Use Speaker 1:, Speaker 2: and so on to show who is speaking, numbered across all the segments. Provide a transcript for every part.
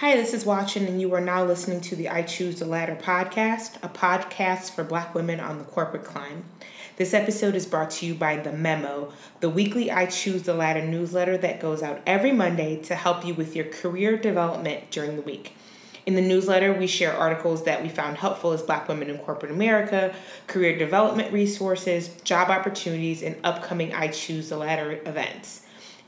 Speaker 1: Hi, this is Watchen, and you are now listening to the I Choose the Ladder podcast, a podcast for Black women on the corporate climb. This episode is brought to you by The Memo, the weekly I Choose the Ladder newsletter that goes out every Monday to help you with your career development during the week. In the newsletter, we share articles that we found helpful as Black women in corporate America, career development resources, job opportunities, and upcoming I Choose the Ladder events.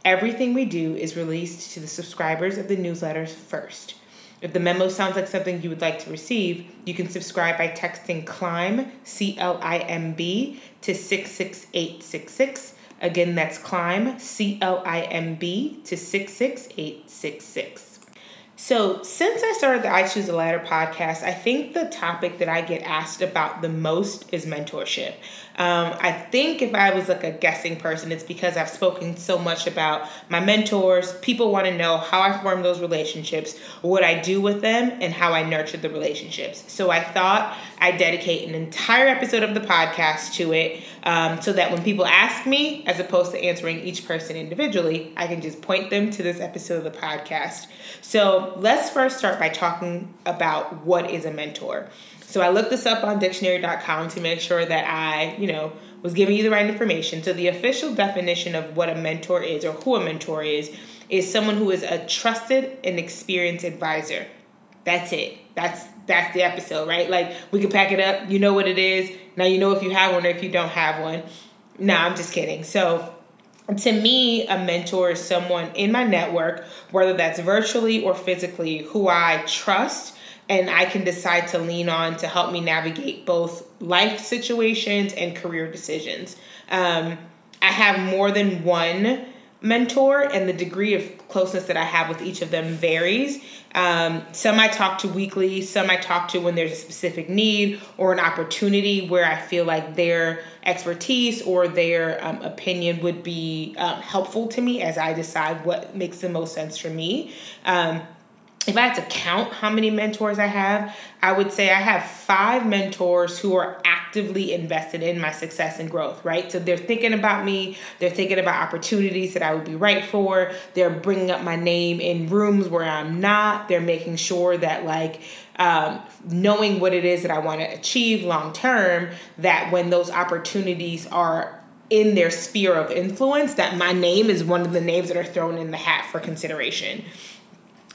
Speaker 1: Everything we do is released to the subscribers of the newsletters first. If the memo sounds like something you would like to receive, you can subscribe by texting CLIMB, C L I M B, to 66866. Again, that's CLIMB, C L I M B, to 66866. So, since I started the I Choose the Ladder podcast, I think the topic that I get asked about the most is mentorship. Um, I think if I was like a guessing person, it's because I've spoken so much about my mentors. People want to know how I form those relationships, what I do with them, and how I nurture the relationships. So I thought I'd dedicate an entire episode of the podcast to it um, so that when people ask me, as opposed to answering each person individually, I can just point them to this episode of the podcast. So let's first start by talking about what is a mentor. So I looked this up on dictionary.com to make sure that I, you know, was giving you the right information. So the official definition of what a mentor is or who a mentor is is someone who is a trusted and experienced advisor. That's it. That's that's the episode, right? Like we can pack it up. You know what it is. Now you know if you have one or if you don't have one. No, nah, I'm just kidding. So to me, a mentor is someone in my network, whether that's virtually or physically, who I trust and I can decide to lean on to help me navigate both life situations and career decisions. Um, I have more than one mentor, and the degree of closeness that I have with each of them varies. Um, some I talk to weekly, some I talk to when there's a specific need or an opportunity where I feel like their expertise or their um, opinion would be um, helpful to me as I decide what makes the most sense for me. If I had to count how many mentors I have, I would say I have five mentors who are actively invested in my success and growth, right? So they're thinking about me, they're thinking about opportunities that I would be right for, they're bringing up my name in rooms where I'm not, they're making sure that, like, um, knowing what it is that I want to achieve long term, that when those opportunities are in their sphere of influence, that my name is one of the names that are thrown in the hat for consideration.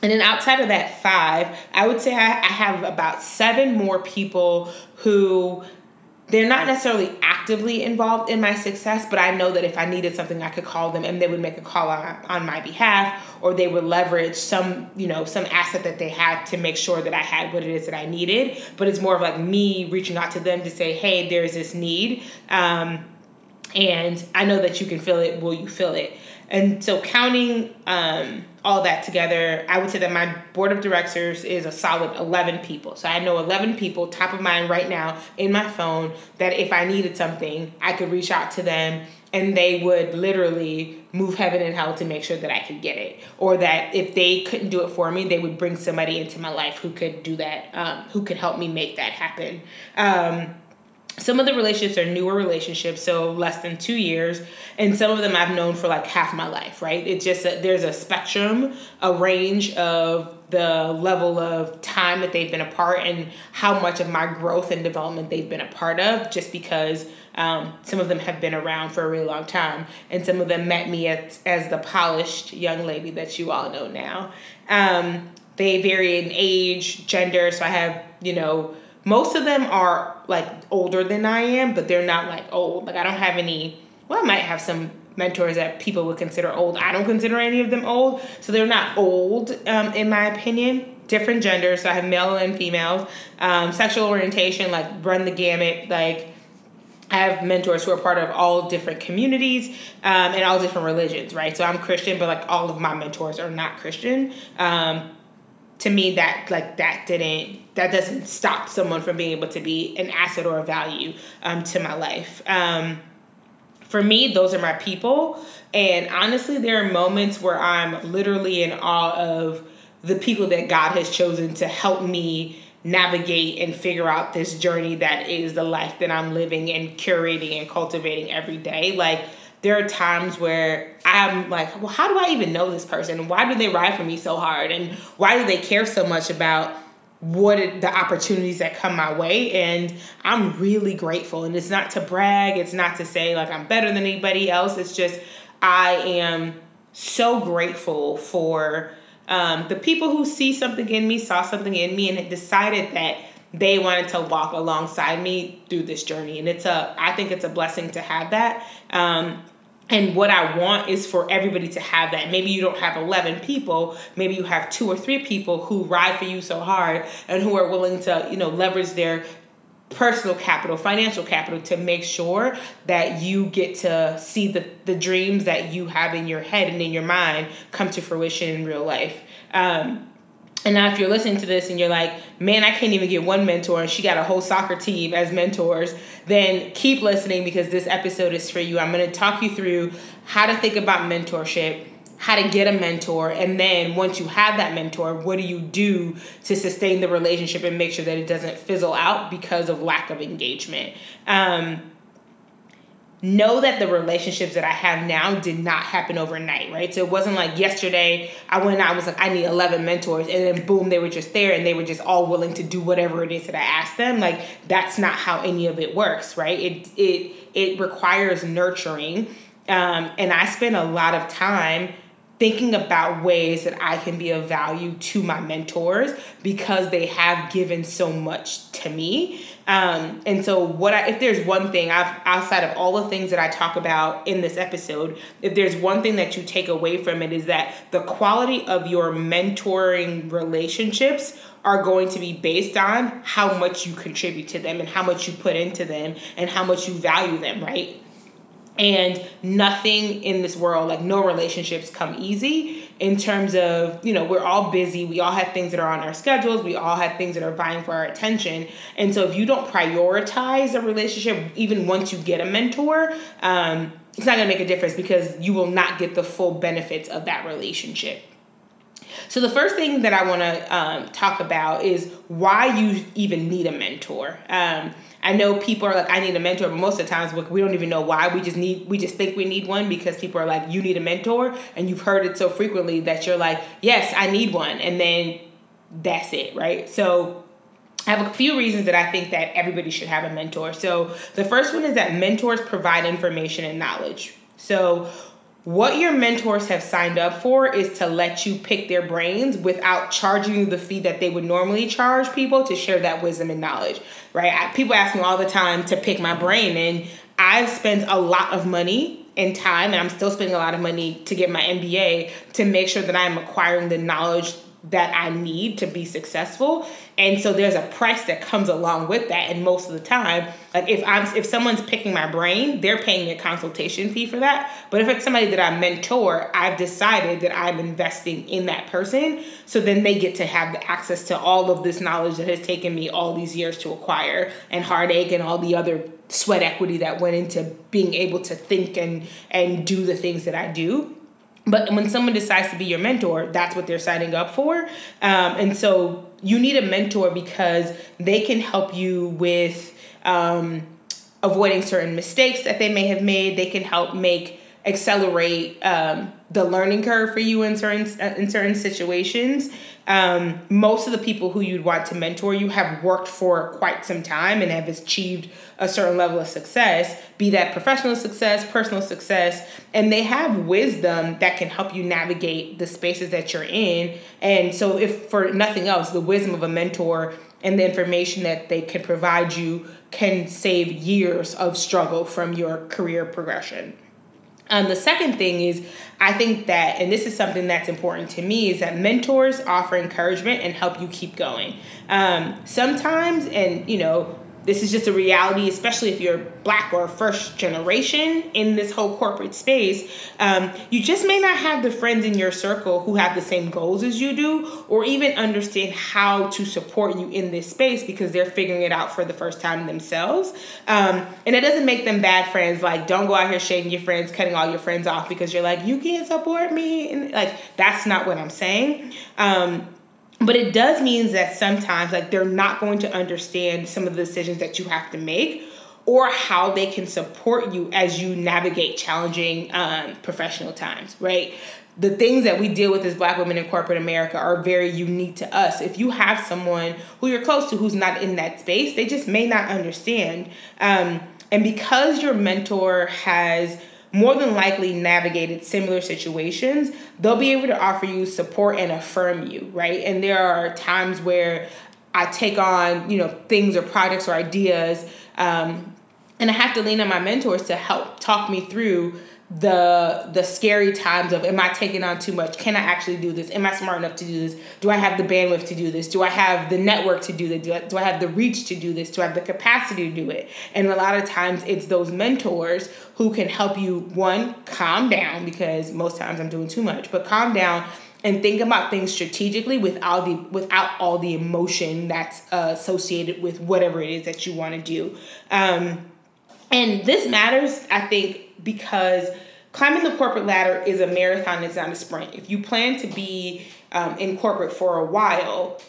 Speaker 1: And then outside of that five, I would say I, I have about seven more people who they're not necessarily actively involved in my success, but I know that if I needed something, I could call them and they would make a call on, on my behalf, or they would leverage some, you know, some asset that they had to make sure that I had what it is that I needed. But it's more of like me reaching out to them to say, hey, there's this need. Um, and I know that you can fill it. Will you fill it? And so counting um, all that together, I would say that my board of directors is a solid 11 people. So I know 11 people, top of mind right now in my phone, that if I needed something, I could reach out to them and they would literally move heaven and hell to make sure that I could get it. Or that if they couldn't do it for me, they would bring somebody into my life who could do that, um, who could help me make that happen. Um, some of the relationships are newer relationships so less than two years and some of them i've known for like half my life right? It's just a, there's a spectrum a range of the level of time that they've been a part and how much of my growth and development they've been a part of just because um, some of them have been around for a really long time and some of them met me as, as the polished young lady that you all know now. Um, they vary in age gender so i have you know most of them are like older than I am, but they're not like old. Like I don't have any. Well, I might have some mentors that people would consider old. I don't consider any of them old, so they're not old um, in my opinion. Different genders, so I have male and females. Um, sexual orientation, like run the gamut, like. I have mentors who are part of all different communities um, and all different religions, right? So I'm Christian, but like all of my mentors are not Christian. Um, to me that like that didn't that doesn't stop someone from being able to be an asset or a value um, to my life. Um, for me those are my people. And honestly there are moments where i'm literally in awe of the people that god has chosen to help me navigate and figure out this journey that is the life that i'm living and curating and cultivating every day. Like there are times where I'm like, well, how do I even know this person? Why do they ride for me so hard? And why do they care so much about what it, the opportunities that come my way? And I'm really grateful. And it's not to brag, it's not to say like I'm better than anybody else. It's just I am so grateful for um, the people who see something in me, saw something in me, and decided that they wanted to walk alongside me through this journey. And it's a, I think it's a blessing to have that. Um, and what I want is for everybody to have that. Maybe you don't have 11 people, maybe you have two or three people who ride for you so hard and who are willing to, you know, leverage their personal capital, financial capital to make sure that you get to see the, the dreams that you have in your head and in your mind come to fruition in real life. Um, and now, if you're listening to this and you're like, man, I can't even get one mentor, and she got a whole soccer team as mentors, then keep listening because this episode is for you. I'm going to talk you through how to think about mentorship, how to get a mentor, and then once you have that mentor, what do you do to sustain the relationship and make sure that it doesn't fizzle out because of lack of engagement? Um, know that the relationships that I have now did not happen overnight, right? So it wasn't like yesterday I went I was like, I need 11 mentors, and then boom, they were just there and they were just all willing to do whatever it is that I asked them. Like, that's not how any of it works, right? It, it, it requires nurturing. Um, and I spend a lot of time thinking about ways that I can be of value to my mentors because they have given so much to me. Um, and so, what I, if there's one thing I've outside of all the things that I talk about in this episode, if there's one thing that you take away from it is that the quality of your mentoring relationships are going to be based on how much you contribute to them and how much you put into them and how much you value them, right? and nothing in this world like no relationships come easy in terms of you know we're all busy. We all have things that are on our schedules. We all have things that are vying for our attention. And so if you don't prioritize a relationship even once you get a mentor um, it's not going to make a difference because you will not get the full benefits of that relationship. So the first thing that I want to um, talk about is why you even need a mentor. Um, I know people are like, I need a mentor, most of the times we don't even know why. We just need, we just think we need one because people are like, you need a mentor, and you've heard it so frequently that you're like, yes, I need one, and then that's it, right? So I have a few reasons that I think that everybody should have a mentor. So the first one is that mentors provide information and knowledge. So what your mentors have signed up for is to let you pick their brains without charging you the fee that they would normally charge people to share that wisdom and knowledge, right? People ask me all the time to pick my brain, and I've spent a lot of money and time, and I'm still spending a lot of money to get my MBA to make sure that I'm acquiring the knowledge that I need to be successful. And so there's a price that comes along with that. And most of the time, like if I'm if someone's picking my brain, they're paying a consultation fee for that. But if it's somebody that I mentor, I've decided that I'm investing in that person. So then they get to have the access to all of this knowledge that has taken me all these years to acquire and heartache and all the other sweat equity that went into being able to think and and do the things that I do but when someone decides to be your mentor, that's what they're signing up for. Um, and so you need a mentor because they can help you with um, avoiding certain mistakes that they may have made. They can help make accelerate um, the learning curve for you in certain in certain situations um, most of the people who you'd want to mentor you have worked for quite some time and have achieved a certain level of success, be that professional success, personal success, and they have wisdom that can help you navigate the spaces that you're in. And so, if for nothing else, the wisdom of a mentor and the information that they can provide you can save years of struggle from your career progression. Um, the second thing is, I think that, and this is something that's important to me, is that mentors offer encouragement and help you keep going. Um, sometimes, and you know, this is just a reality, especially if you're black or first generation in this whole corporate space. Um, you just may not have the friends in your circle who have the same goals as you do, or even understand how to support you in this space because they're figuring it out for the first time themselves. Um, and it doesn't make them bad friends. Like, don't go out here shading your friends, cutting all your friends off because you're like, you can't support me. And like, that's not what I'm saying. Um, but it does mean that sometimes like they're not going to understand some of the decisions that you have to make or how they can support you as you navigate challenging um, professional times, right? the things that we deal with as black women in corporate America are very unique to us. If you have someone who you're close to who's not in that space, they just may not understand. Um, and because your mentor has more than likely navigated similar situations, they'll be able to offer you support and affirm you, right? And there are times where I take on, you know, things or projects or ideas, um, and I have to lean on my mentors to help talk me through the the scary times of am I taking on too much? Can I actually do this? Am I smart enough to do this? Do I have the bandwidth to do this? Do I have the network to do this? Do I, do I have the reach to do this? Do I have the capacity to do it? And a lot of times it's those mentors who can help you one calm down because most times I'm doing too much, but calm down and think about things strategically without the without all the emotion that's uh, associated with whatever it is that you want to do. Um, and this matters, I think, because climbing the corporate ladder is a marathon, it's not a sprint. If you plan to be um, in corporate for a while,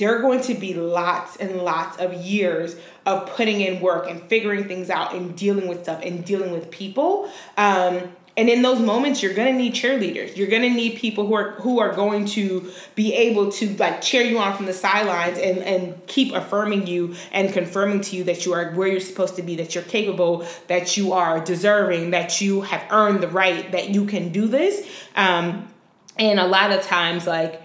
Speaker 1: there are going to be lots and lots of years of putting in work and figuring things out and dealing with stuff and dealing with people. Um, and in those moments you're to need cheerleaders. You're to need people who are who are going to be able to like cheer you on from the sidelines and and keep affirming you and confirming to you that you are where you're supposed to be that you're capable that you are deserving that you have earned the right that you can do this. Um, and a lot of times like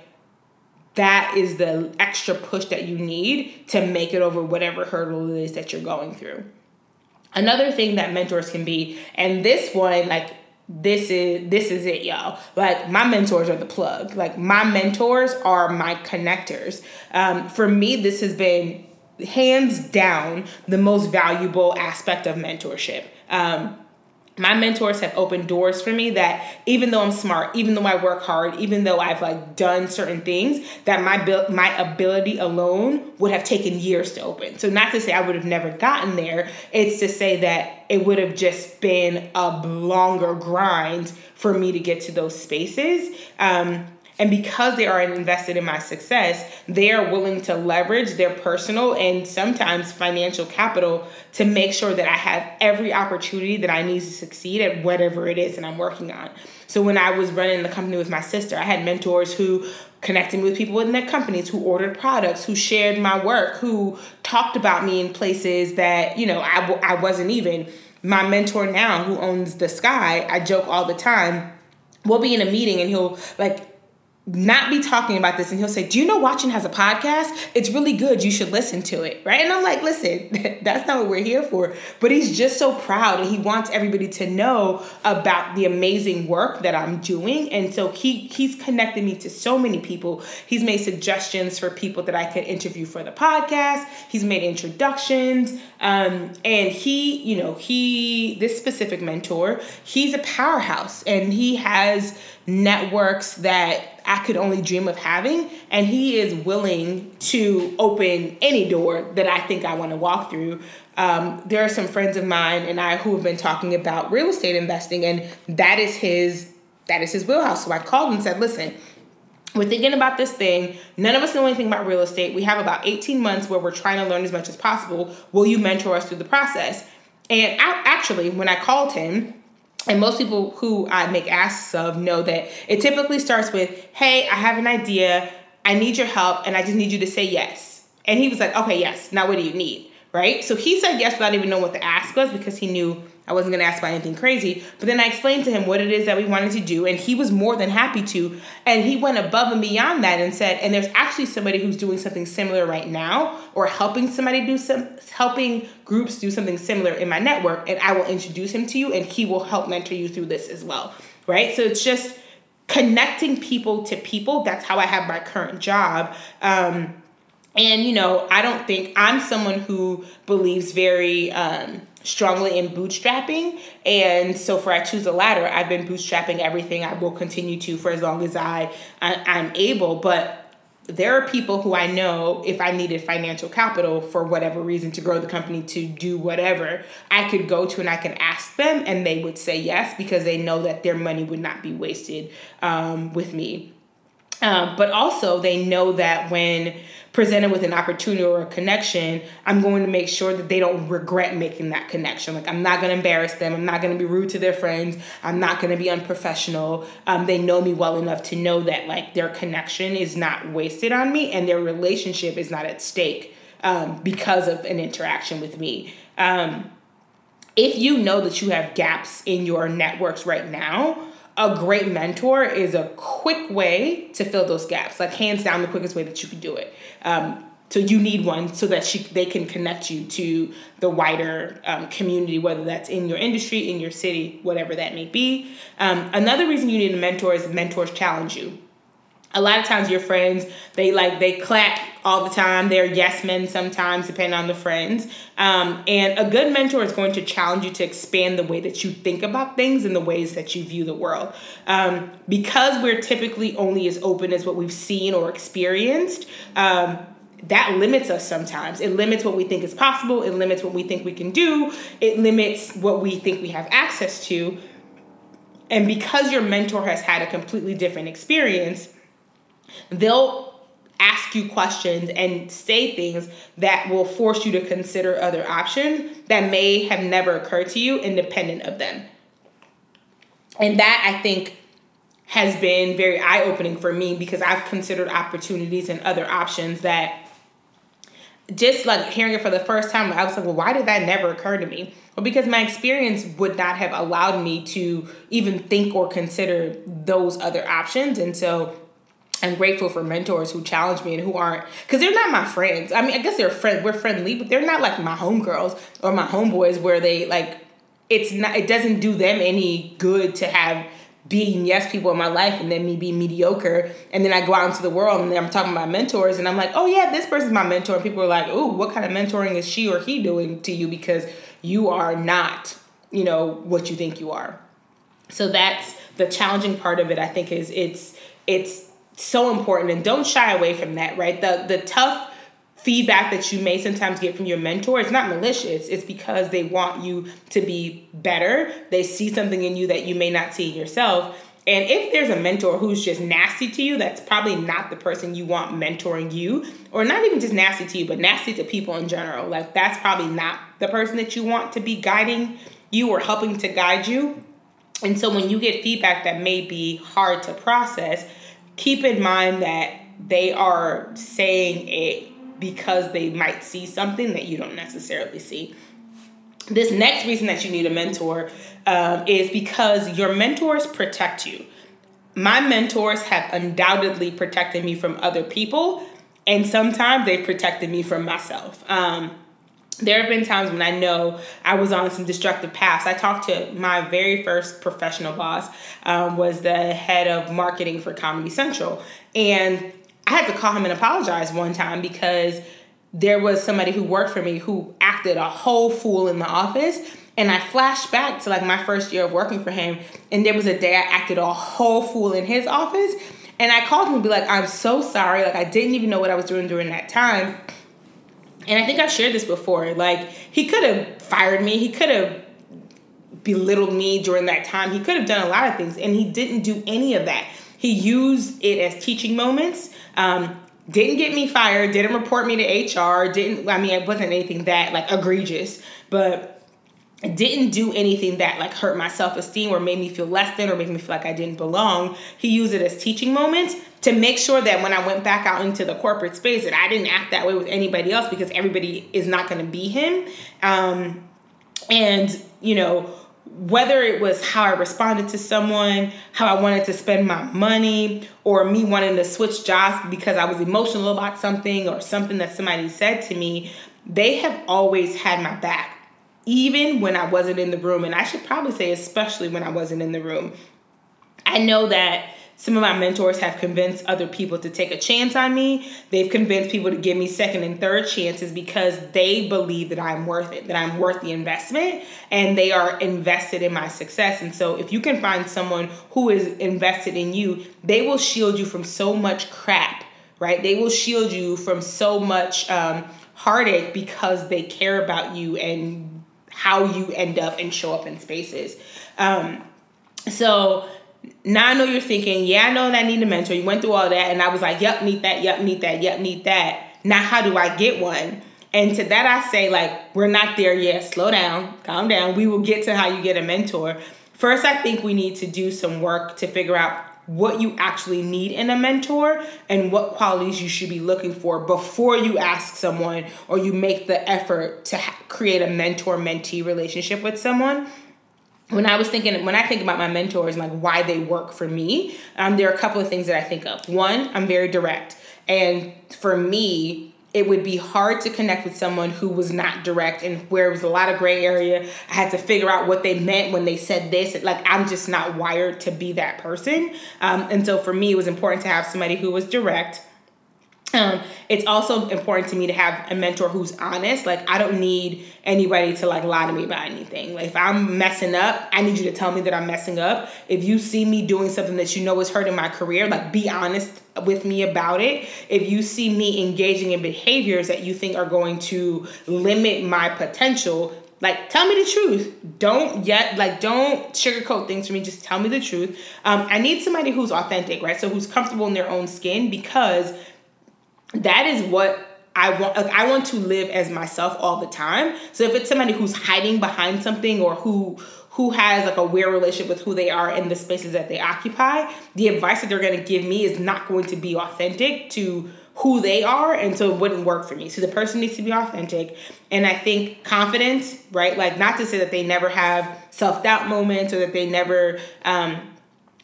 Speaker 1: that is the extra push that you need to make it over whatever hurdle it is that you're going through. Another thing that mentors can be and this one like this is this is it y'all. Like my mentors are the plug. Like my mentors are my connectors. Um, for me this has been hands down the most valuable aspect of mentorship. Um, my mentors have opened doors for me that even though I'm smart, even though I work hard, even though I've like done certain things, that my bil- my ability alone would have taken years to open. So not to say I would have never gotten there, it's to say that it would have just been a longer grind for me to get to those spaces. Um, and because they are invested in my success, they are willing to leverage their personal and sometimes financial capital to make sure that I have every opportunity that I need to succeed at whatever it is that I'm working on. So when I was running the company with my sister, I had mentors who connected me with people in their companies who ordered products, who shared my work, who talked about me in places that, you know, I, I wasn't even. My mentor now, who owns the sky, I joke all the time. We'll be in a meeting and he'll like not be talking about this and he'll say, Do you know Watchen has a podcast? It's really good. You should listen to it. Right. And I'm like, Listen, that's not what we're here for. But he's just so proud and he wants everybody to know about the amazing work that I'm doing. And so he he's connected me to so many people. He's made suggestions for people that I could interview for the podcast. He's made introductions. Um, and he, you know, he, this specific mentor, he's a powerhouse and he has networks that I could only dream of having. And he is willing to open any door that I think I want to walk through. Um, there are some friends of mine and I who have been talking about real estate investing, and that is his that is his wheelhouse. So I called and said, listen, we're thinking about this thing. None of us know anything about real estate. We have about 18 months where we're trying to learn as much as possible. Will you mentor us through the process? And I, actually, when I called him, and most people who I make asks of know that it typically starts with, Hey, I have an idea. I need your help, and I just need you to say yes. And he was like, Okay, yes. Now, what do you need? Right? So he said yes without even knowing what the ask was because he knew I wasn't going to ask about anything crazy. But then I explained to him what it is that we wanted to do, and he was more than happy to. And he went above and beyond that and said, and there's actually somebody who's doing something similar right now, or helping somebody do some, helping groups do something similar in my network, and I will introduce him to you, and he will help mentor you through this as well. Right? So it's just connecting people to people. That's how I have my current job. Um, and you know, I don't think I'm someone who believes very. Um, strongly in bootstrapping. And so for I Choose the Ladder, I've been bootstrapping everything. I will continue to for as long as I, I I'm able. But there are people who I know if I needed financial capital for whatever reason to grow the company to do whatever, I could go to and I can ask them and they would say yes because they know that their money would not be wasted um, with me. Um, but also, they know that when presented with an opportunity or a connection, I'm going to make sure that they don't regret making that connection. Like, I'm not going to embarrass them. I'm not going to be rude to their friends. I'm not going to be unprofessional. Um, they know me well enough to know that, like, their connection is not wasted on me and their relationship is not at stake um, because of an interaction with me. Um, if you know that you have gaps in your networks right now, a great mentor is a quick way to fill those gaps. Like hands down, the quickest way that you can do it. Um, so you need one so that she, they can connect you to the wider um, community, whether that's in your industry, in your city, whatever that may be. Um, another reason you need a mentor is mentors challenge you a lot of times your friends they like they clap all the time they're yes men sometimes depending on the friends um, and a good mentor is going to challenge you to expand the way that you think about things and the ways that you view the world um, because we're typically only as open as what we've seen or experienced um, that limits us sometimes. It limits what we think is possible. It limits what we think we can do. It limits what we think we have access to. And because your mentor has had a completely different experience, they'll ask you questions and say things that will force you to consider other options that may have never occurred to you independent of them. And that I think has been very eye opening for me because I've considered opportunities and other options that just like hearing it for the first time, I was like, well, why did that never occur to me? Well, because my experience would not have allowed me to even think or consider those other options. And so I'm grateful for mentors who challenge me and who aren't because they're not my friends. I mean, I guess they're friends. We're friendly, but they're not like my homegirls or my homeboys where they like. It's not. It doesn't do them any good to have being yes people in my life and then me being mediocre and then I go out into the world and I'm talking about mentors and I'm like, oh yeah, this person's my mentor. And people are like, oh, what kind of mentoring is she or he doing to you because you are not, you know, what you think you are. So that's the challenging part of it. I think is it's it's so important and don't shy away from that right? The the tough feedback that you may sometimes get from your mentor it's not malicious. It's because they want you to be better. They see something in you that you may not see in yourself. And if there's a mentor who's just nasty to you that's probably not the person you want mentoring you or not even just nasty to you but nasty to people in general. Like that's probably not the person that you want to be guiding you or helping to guide you. And so when you get feedback that may be hard to process keep in mind that they are saying it because they might see something that you don't necessarily see. This next reason that you need a mentor um, is because your mentors protect you. My mentors have undoubtedly protected me from other people, and sometimes they've protected me from myself. Um, there have been times when I know I was on some destructive paths. I talked to my very first professional boss, um, was the head of marketing for Comedy Central, and I had to call him and apologize one time because there was somebody who worked for me who acted a whole fool in the office. And I flashed back to like my first year of working for him, and there was a day I acted a whole fool in his office. And I called him and be like, I'm so sorry. Like I didn't even know what I was doing during that time and I think I've shared this before. Like, he could have fired me, he could have belittled me during that time, he could have done a lot of things, and he didn't do any of that. He used it as teaching moments. Um, didn't get me fired, didn't report me to HR, didn't, I mean, it wasn't anything that like egregious, but didn't do anything that like hurt my self-esteem or made me feel less than or made me feel like I didn't belong. He used it as teaching moments to make sure that when I went back out into the corporate space that I didn't act that way with anybody else because everybody is not going to be him. Um, and you know whether it was how I responded to someone, how I wanted to spend my money, or me wanting to switch jobs because I was emotional about something or something that somebody said to me, they have always had my back even when I wasn't in the room. And I should probably say, especially when I wasn't in the room. I know that some of my mentors have convinced other people to take a chance on me. They've convinced people to give me second and third chances because they believe that I'm worth it, that I'm worth the investment, and they are invested in my success. And so, if you can find someone who is invested in you, they will shield you from so much crap, right? They will shield you from so much um, heartache because they care about you and how you end up and show up in spaces. Um, so now I know you're thinking, yeah, I know that I need a mentor. You went through all that, and I was like, yep, need that, yep, need that, yep, need that. Now, how do I get one? And to that, I say, like, we're not there yet. Slow down, calm down. We will get to how you get a mentor. First, I think we need to do some work to figure out what you actually need in a mentor and what qualities you should be looking for before you ask someone or you make the effort to ha- create a mentor mentee relationship with someone when I was thinking, when I think about my mentors and like why they work for me, um, there are a couple of things that I think of. One, I'm very direct. And for me, it would be hard to connect with someone who was not direct and where it was a lot of gray area. I had to figure out what they meant when they said this. Like, I'm just not wired to be that person. Um, and so for me, it was important to have somebody who was direct um, it's also important to me to have a mentor who's honest. Like I don't need anybody to like lie to me about anything. Like if I'm messing up, I need you to tell me that I'm messing up. If you see me doing something that you know is hurting my career, like be honest with me about it. If you see me engaging in behaviors that you think are going to limit my potential, like tell me the truth don't yet like don't sugarcoat things for me just tell me the truth um, i need somebody who's authentic right so who's comfortable in their own skin because that is what I want like I want to live as myself all the time. So if it's somebody who's hiding behind something or who who has like a weird relationship with who they are in the spaces that they occupy, the advice that they're going to give me is not going to be authentic to who they are and so it wouldn't work for me. So the person needs to be authentic and I think confidence, right? Like not to say that they never have self-doubt moments or that they never um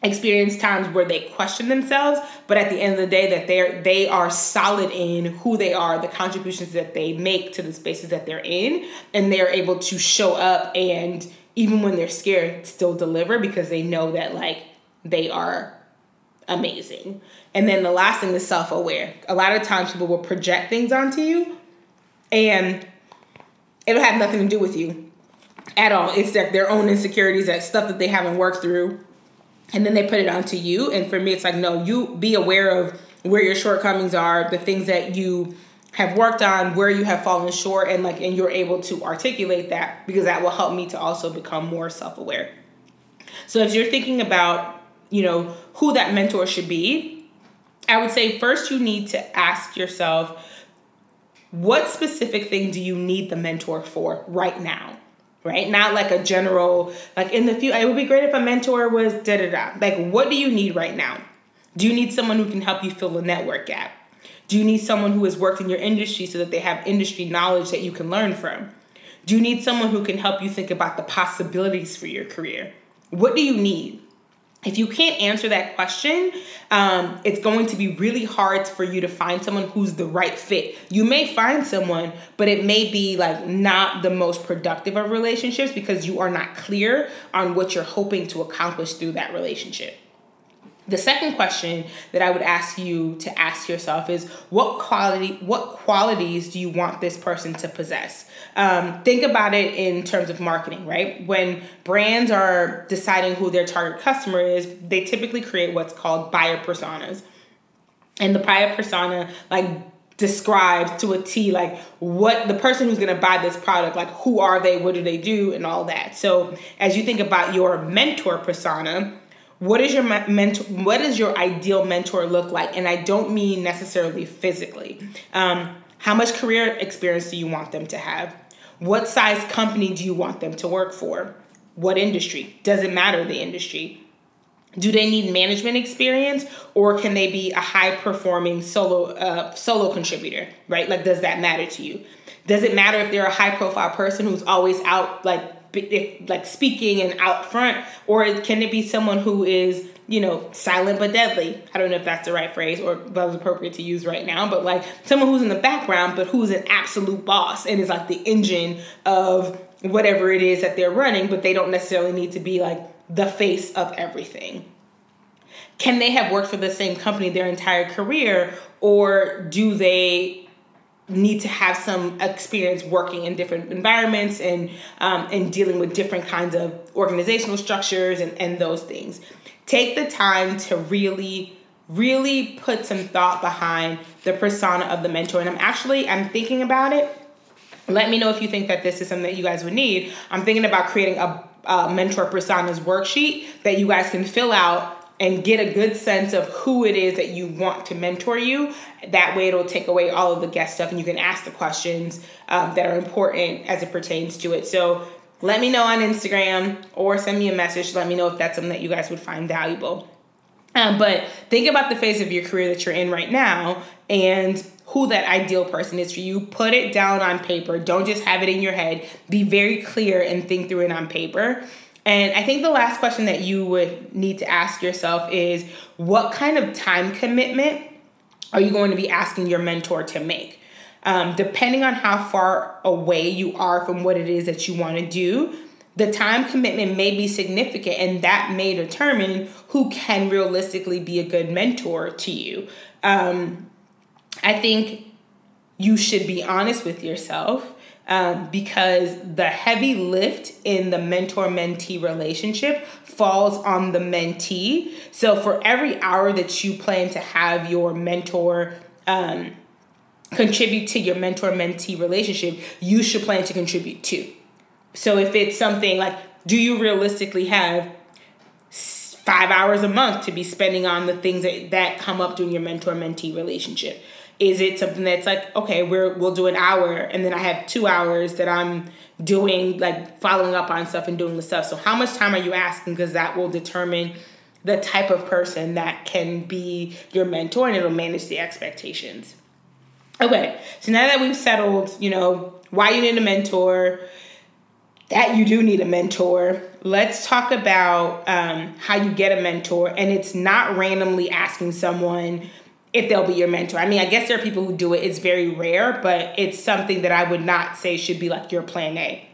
Speaker 1: experience times where they question themselves but at the end of the day that they're they are solid in who they are the contributions that they make to the spaces that they're in and they're able to show up and even when they're scared still deliver because they know that like they are amazing. And then the last thing is self-aware. A lot of times people will project things onto you and it'll have nothing to do with you at all it's like their own insecurities that stuff that they haven't worked through and then they put it onto you. And for me it's like no you be aware of where your shortcomings are the things that you have worked on where you have fallen short and like and you're able to articulate that because that will help me to also become more self-aware. So if you're thinking about you know who that mentor should be i would say first you need to ask yourself what specific thing do you need the mentor for right now right? Not like a general, like in the future, it would be great if a mentor was da da da. Like, what do you need right now? Do you need someone who can help you fill a network gap? Do you need someone who has worked in your industry so that they have industry knowledge that you can learn from? Do you need someone who can help you think about the possibilities for your career? What do you need? If you can't answer that question, um, it's going to be really hard for you to find someone who's the right fit. You may find someone, but it may be like not the most productive of relationships because you are not clear on what you're hoping to accomplish through that relationship. The second question that I would ask you to ask yourself is what quality what qualities do you want this person to possess? Um, think about it in terms of marketing, right? When brands are deciding who their target customer is, they typically create what's called buyer personas. And the buyer persona like describes to a T like what the person who's going to buy this product like who are they, what do they do and all that. So as you think about your mentor persona, what is your mentor what does your ideal mentor look like? And i don't mean necessarily physically. Um, how much career experience do you want them to have? What size company do you want them to work for? What industry? Does it matter the industry. Do they need management experience or can they be a high performing solo uh, solo contributor right? Like does that matter to you? Does it matter if they're a high profile person who's always out like like speaking and out front, or can it be someone who is you know silent but deadly? I don't know if that's the right phrase or that was appropriate to use right now, but like someone who's in the background but who's an absolute boss and is like the engine of whatever it is that they're running, but they don't necessarily need to be like the face of everything. Can they have worked for the same company their entire career, or do they need to have some experience working in different environments and um, and dealing with different kinds of organizational structures and, and those things. Take the time to really really put some thought behind the persona of the mentor. And i'm actually i'm thinking about it. Let me know if you think that this is something that you guys would need. I'm thinking about creating a uh, mentor personas worksheet that you guys can fill out and get a good sense of who it is that you want to mentor you. That way, it'll take away all of the guest stuff and you can ask the questions um, that are important as it pertains to it. So, let me know on Instagram or send me a message. Let me know if that's something that you guys would find valuable. Um, but think about the phase of your career that you're in right now and who that ideal person is for you. Put it down on paper. Don't just have it in your head. Be very clear and think through it on paper. And I think the last question that you would need to ask yourself is what kind of time commitment are you going to be asking your mentor to make? Um, depending on how far away you are from what it is that you want to do, the time commitment may be significant, and that may determine who can realistically be a good mentor to you. Um, I think you should be honest with yourself um, because the heavy lift in the mentor mentee relationship falls on the mentee. So, for every hour that you plan to have your mentor um, contribute to your mentor mentee relationship, you should plan to contribute too. So, if it's something like, do you realistically have five hours a month to be spending on the things that, that come up during your mentor mentee relationship? Is it something that's like, okay, we're we'll do an hour and then I have two hours that I'm doing like following up on stuff and doing the stuff. So how much time are you asking? Because that will determine the type of person that can be your mentor and it'll manage the expectations. Okay, so now that we've settled, you know, why you need a mentor, that you do need a mentor, let's talk about um, how you get a mentor. And it's not randomly asking someone if they'll be your mentor. I mean, I guess there are people who do it. It's very rare, but it's something that I would not say should be like your plan A.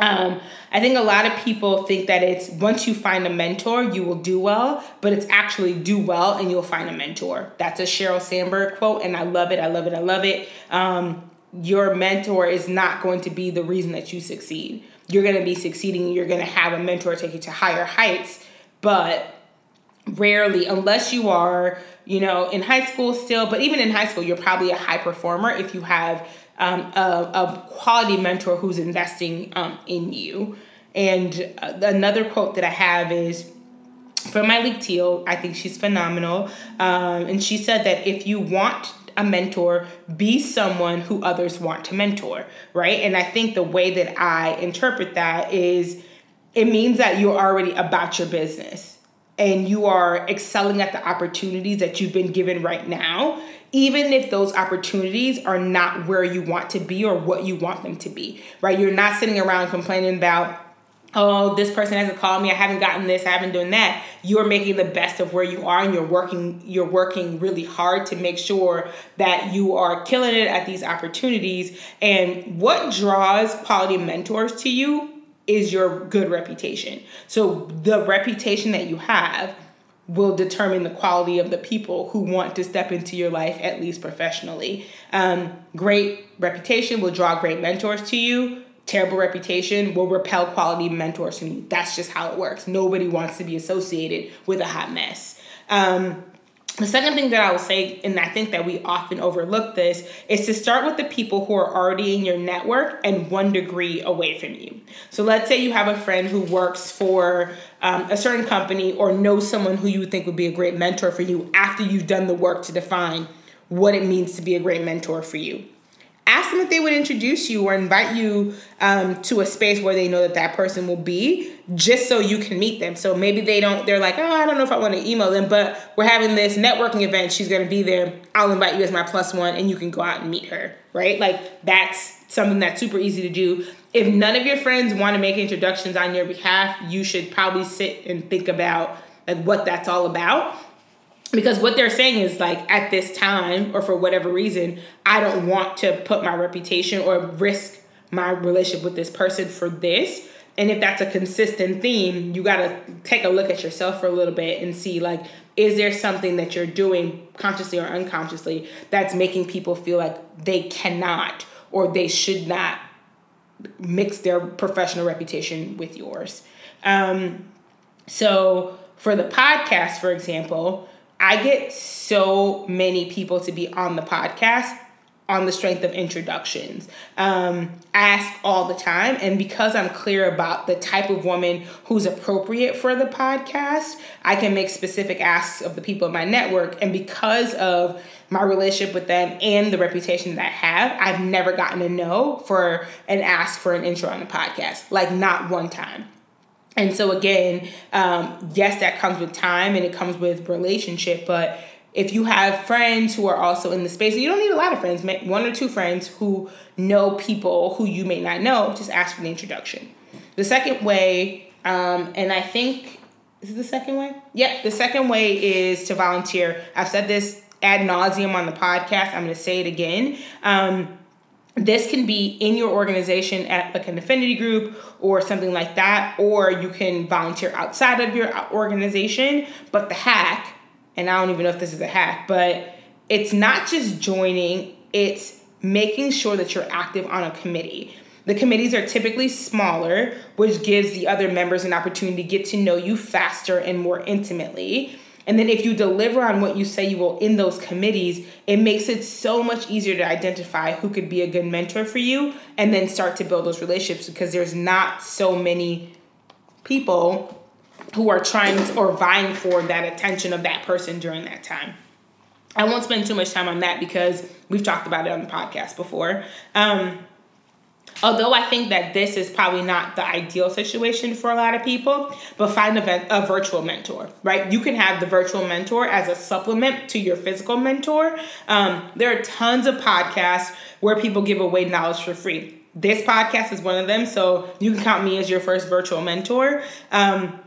Speaker 1: Um, I think a lot of people think that it's once you find a mentor, you will do well, but it's actually do well and you'll find a mentor. That's a Sheryl Sandberg quote, and I love it. I love it. I love it. Um, your mentor is not going to be the reason that you succeed. You're going to be succeeding. You're going to have a mentor take you to higher heights, but rarely, unless you are you know, in high school still, but even in high school, you're probably a high performer if you have um, a, a, quality mentor who's investing um, in you. And uh, another quote that I have is from my Myleik Teal, I think she's phenomenal. Um, and she said that if you want a mentor, be someone who others want to mentor, right? And I think the way that I interpret that is it means that you're already about your business and you are excelling at the opportunities that you've been given right now, even if those opportunities are not where you want to be or what you want them to be, right? You're not sitting around complaining about, oh, this person hasn't called me, I haven't gotten this, I haven't done that. You're making the best of where you are and you're working, you're working really hard to make sure that you are killing it at these opportunities. And what draws quality mentors to you is your good reputation. So the reputation that you have will determine the quality of the people who want to step into your life, at least professionally. Um, great reputation will draw great mentors to you. Terrible reputation will repel quality mentors from you. That's just how it works. Nobody wants to be associated with a hot mess. Um, the second thing that I will say, and I think that we often overlook this, is to start with the people who are already in your network and one degree away from you. So let's say you have a friend who works for um, a certain company or knows someone who you think would be a great mentor for you after you've done the work to define what it means to be a great mentor for you ask them if they would introduce you or invite you um, to a space where they know that that person will be just so you can meet them. So maybe they don't they're like oh i don't know if i want to email them but we're having this networking event. She's going to be there. I'll invite you as my plus one and you can go out and meet her right? Like that's something that's super easy to do. If none of your friends want to make introductions on your behalf you should probably sit and think about like what that's all about because what they're saying is like at this time or for whatever reason i don't want to put my reputation or risk my relationship with this person for this. And if that's a consistent theme you got to take a look at yourself for a little bit and see like is there something that you're doing consciously or unconsciously that's making people feel like they cannot or they should not mix their professional reputation with yours? Um, so for the podcast for example I get so many people to be on the podcast on the strength of introductions. Um, ask all the time. And because I'm clear about the type of woman who's appropriate for the podcast, I can make specific asks of the people in my network. And because of my relationship with them and the reputation that I have, I've never gotten a no for an ask for an intro on the podcast, like not one time. And so again, um, yes, that comes with time and it comes with relationship, but if you have friends who are also in the space, you don't need a lot of friends, one or two friends who know people who you may not know, just ask for the introduction. The second way, um, and I think, is the second way? Yeah, the second way is to volunteer. I've said this ad nauseum on the podcast. I'm going to say it again. Um, this can be in your organization at like an affinity group or something like that, or you can volunteer outside of your organization. But the hack, and I don't even know if this is a hack, but it's not just joining, it's making sure that you're active on a committee. The committees are typically smaller, which gives the other members an opportunity to get to know you faster and more intimately. And then if you deliver on what you say you will in those committees, it makes it so much easier to identify who could be a good mentor for you and then start to build those relationships because there's not so many people who are trying to, or vying for that attention of that person during that time. I won't spend too much time on that because we've talked about it on the podcast before. Um, Although I think that this is probably not the ideal situation for a lot of people, but find a, a, virtual mentor, right? You can have the virtual mentor as a supplement to your physical mentor. Um, there are tons of podcasts where people give away knowledge for free. This podcast is one of them, so you can count me as your first virtual mentor. Um,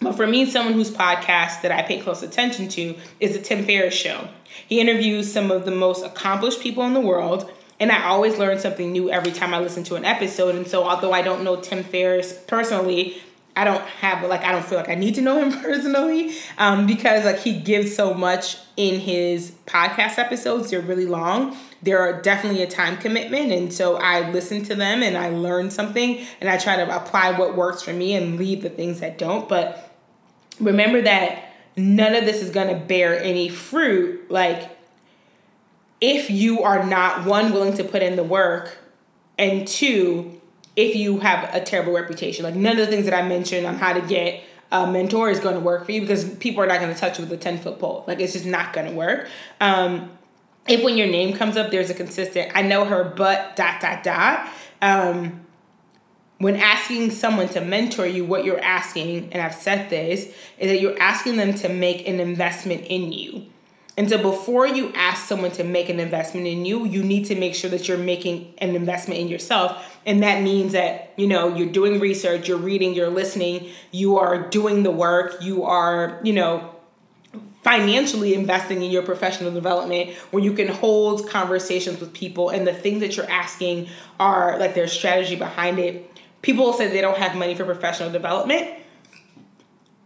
Speaker 1: but for me, someone whose podcast that I pay close attention to is the Tim Ferriss Show. He interviews some of the most accomplished people in the world and I always learn something new every time I listen to an episode. And so, although I don't know Tim Ferriss personally, I don't have like I don't feel like I need to know him personally um, because like he gives so much in his podcast episodes. They're really long. They're definitely a time commitment, and so I listen to them and I learn something, and I try to apply what works for me and leave the things that don't. But remember that none of this is to bear any fruit like if you are not one willing to put in the work and two if you have a terrible reputation. Like none of the things that i mentioned on how to get a mentor is going to work for you because people are not going to touch you with a 10 foot pole. Like it's just not going to work. Um, if when your name comes up there's a consistent i know her but dot dot dot um, when asking someone to mentor you what you're asking and i've said this is that you're asking them to make an investment in you and so before you ask someone to make an investment in you, you need to make sure that you're making an investment in yourself. And that means that, you know, you're doing research, you're reading, you're listening, you are doing the work, you are, you know, financially investing in your professional development where you can hold conversations with people and the things that you're asking are like their strategy behind it. People say they don't have money for professional development.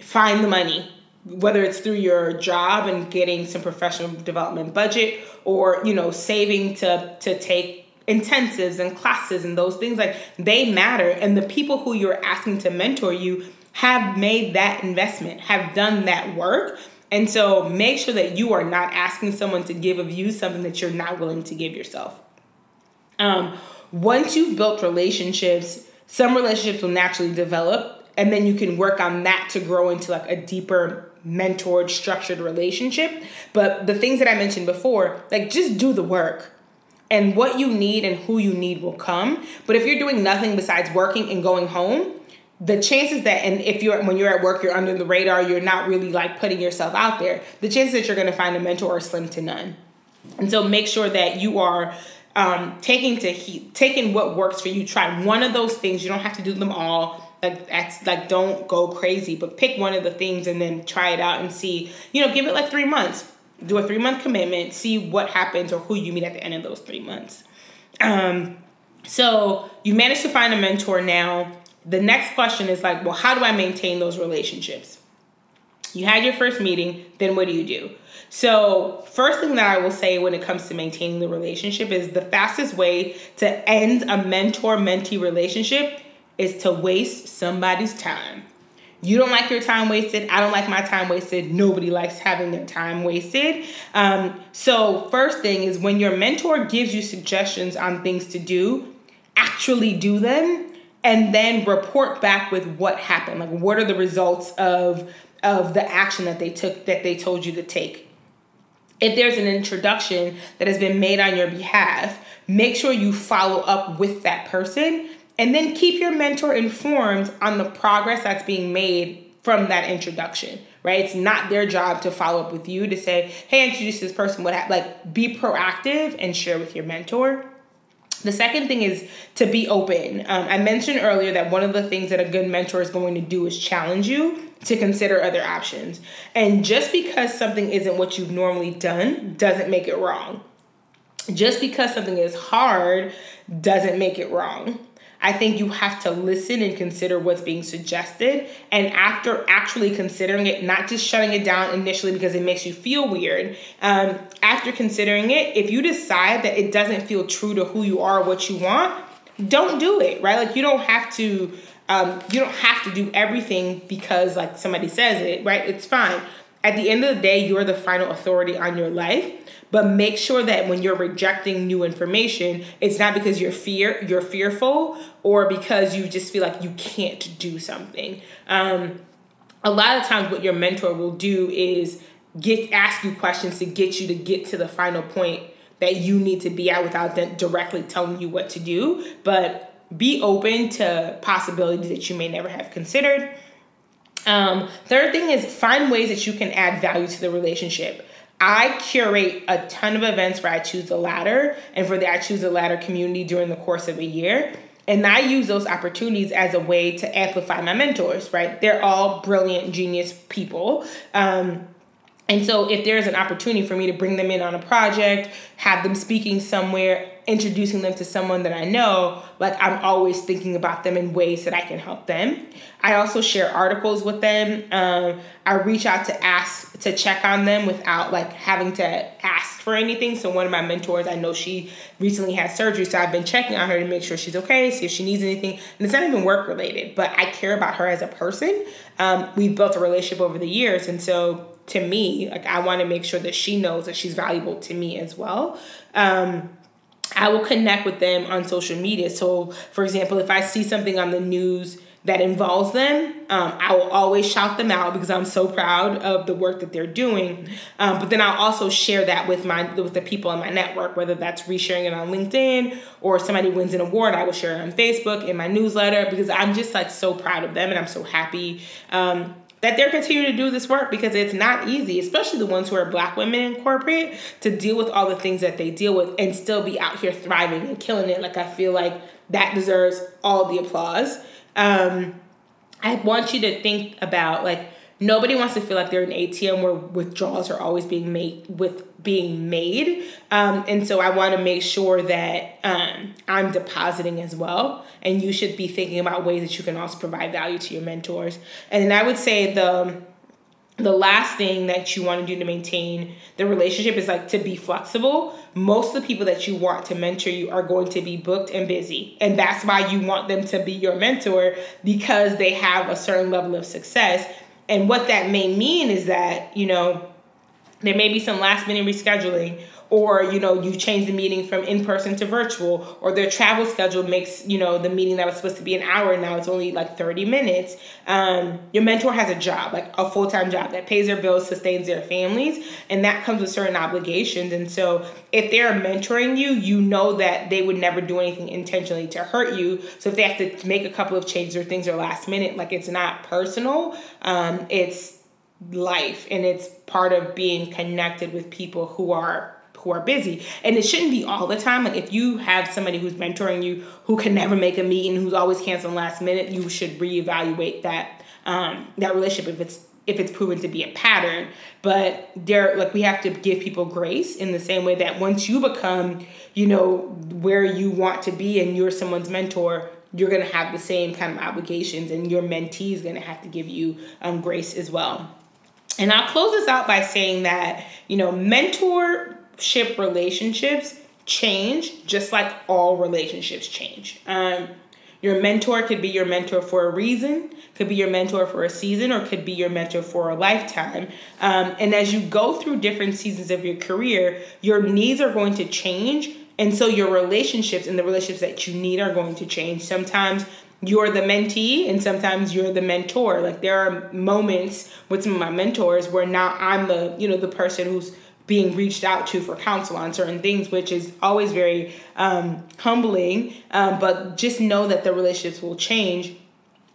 Speaker 1: Find the money whether it's through your job and getting some professional development budget or you know saving to to take intensives and classes and those things like they matter. And the people who you're asking to mentor you have made that investment have done that work. And so make sure that you are not asking someone to give of you something that you're not willing to give yourself. Um, once you've built relationships some relationships will naturally develop and then you can work on that to grow into like a deeper mentored, structured relationship. But the things that I mentioned before, like just do the work. And what you need and who you need will come. But if you're doing nothing besides working and going home, the chances that and if you're when you're at work you're under the radar you're not really like putting yourself out there the chances that you're going to find a mentor are slim to none and so make sure that you are um, taking to he- taking what works for you try one of those things you don't have to do them all like that's like don't go crazy, but pick one of the things and then try it out and see. You know, give it like three months. Do a three month commitment. See what happens or who you meet at the end of those three months. Um, so you managed to find a mentor now. The next question is like, well, how do I maintain those relationships? You had your first meeting, then what do you do? So, first thing that I will say when it comes to maintaining the relationship is the fastest way to end a mentor mentee relationship is to waste somebody's time. You don't like your time wasted. I don't like my time wasted. Nobody likes having their time wasted. Um, so, first thing is when your mentor gives you suggestions on things to do, actually do them and then report back with what happened. Like, what are the results of of the action that they took that they told you to take. If there's an introduction that has been made on your behalf, make sure you follow up with that person and then keep your mentor informed on the progress that's being made from that introduction right it's not their job to follow up with you to say hey introduce this person what happened like be proactive and share with your mentor the second thing is to be open. Um, I mentioned earlier that one of the things that a good mentor is going to do is challenge you to consider other options. And just because something isn't what you've normally done doesn't make it wrong. Just because something is hard doesn't make it wrong. I think you have to listen and consider what's being suggested. And after actually considering it, not just shutting it down initially because it makes you feel weird, um, after considering it, if you decide that it doesn't feel true to who you are, what you want, don't do it, right? Like you don't have to. Um, you don't have to do everything because like somebody says it, right? It's fine. At the end of the day, you're the final authority on your life. But make sure that when you're rejecting new information, it's not because you're fear you're fearful or because you just feel like you can't do something. Um, a lot of times, what your mentor will do is get ask you questions to get you to get to the final point that you need to be at without them directly telling you what to do. But be open to possibilities that you may never have considered. Um, third thing is find ways that you can add value to the relationship. I curate a ton of events for I Choose the Ladder and for the I Choose the Ladder community during the course of a year. And I use those opportunities as a way to amplify my mentors, right? They're all brilliant, genius people. Um, and so, if there's an opportunity for me to bring them in on a project, have them speaking somewhere, introducing them to someone that I know, like I'm always thinking about them in ways that I can help them. I also share articles with them. Um, I reach out to ask to check on them without like having to ask for anything. So one of my mentors, I know she recently had surgery, so I've been checking on her to make sure she's okay, see if she needs anything. And it's not even work related, but I care about her as a person. Um, we've built a relationship over the years, and so to me. Like I want to make sure that she knows that she's valuable to me as well. Um, I will connect with them on social media. So, for example, if I see something on the news that involves them, um, I will always shout them out because I'm so proud of the work that they're doing. Um, but then I'll also share that with my with the people in my network, whether that's resharing it on LinkedIn or somebody wins an award, I will share it on Facebook in my newsletter because I'm just like so proud of them and I'm so happy. Um, that they're continuing to do this work because it's not easy, especially the ones who are black women in corporate, to deal with all the things that they deal with and still be out here thriving and killing it. Like I feel like that deserves all the applause. Um, I want you to think about like nobody wants to feel like they're an ATM where withdrawals are always being made with being made. Um, and so I want to make sure that um, I'm depositing as well. And you should be thinking about ways that you can also provide value to your mentors. And then I would say the the last thing that you want to do to maintain the relationship is like to be flexible. Most of the people that you want to mentor you are going to be booked and busy. And that's why you want them to be your mentor because they have a certain level of success. And what that may mean is that, you know, there may be some last minute rescheduling or you know you change the meeting from in person to virtual or their travel schedule makes you know the meeting that was supposed to be an hour now it's only like 30 minutes. Um, your mentor has a job like a full-time job that pays their bills sustains their families and that comes with certain obligations. And so if they're mentoring you you know that they would never do anything intentionally to hurt you. So if they have to make a couple of changes or things are last minute like it's not personal um, it's life and it's part of being connected with people who are who are busy. And it shouldn't be all the time. Like if you have somebody who's mentoring you who can never make a meeting who's always canceling last minute you should reevaluate that um, that relationship if it's if it's proven to be a pattern. But there like we have to give people grace in the same way that once you become you know where you want to be and you're someone's mentor you're going to have the same kind of obligations and your mentee is going to have to give you um, grace as well and I'll close this out by saying that, you know, mentorship relationships change just like all relationships change. Um, Your mentor could be your mentor for a reason, could be your mentor for a season, or could be your mentor for a lifetime. Um, and as you go through different seasons of your career, your needs are going to change. And so your relationships and the relationships that you need are going to change. Sometimes you're the mentee and sometimes you're the mentor. Like there are moments with some of my mentors where now I'm the, you know, the person who's being reached out to for counsel on certain things, which is always very um, humbling. Um, but just know that the relationships will change.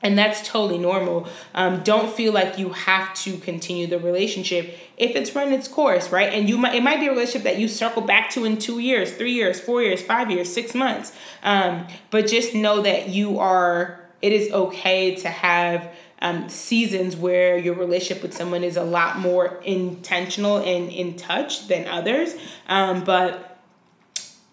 Speaker 1: And that's totally normal. Um, don't feel like you have to continue the relationship if it's run its course, right? And you might it might be a relationship that you circle back to in two years, three years, four years, five years, six months. Um, but just know that you are. It is okay to have um, seasons where your relationship with someone is a lot more intentional and in touch than others. Um, but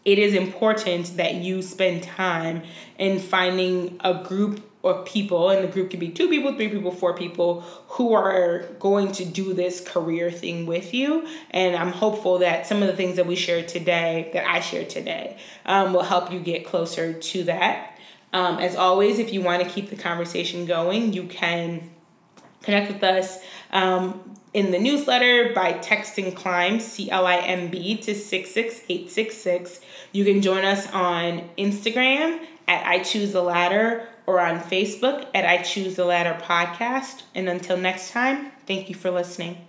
Speaker 1: it is important that you spend time in finding a group of people, and the group can be two people, three people, four people who are going to do this career thing with you. And I'm hopeful that some of the things that we shared today, that I shared today, um, will help you get closer to that. Um, as always, if you want to keep the conversation going, you can connect with us um, in the newsletter by texting climb c-l-i-m-b to 66866 you can join us on instagram at i choose the ladder or on facebook at i choose the ladder podcast. And until next time thank you for listening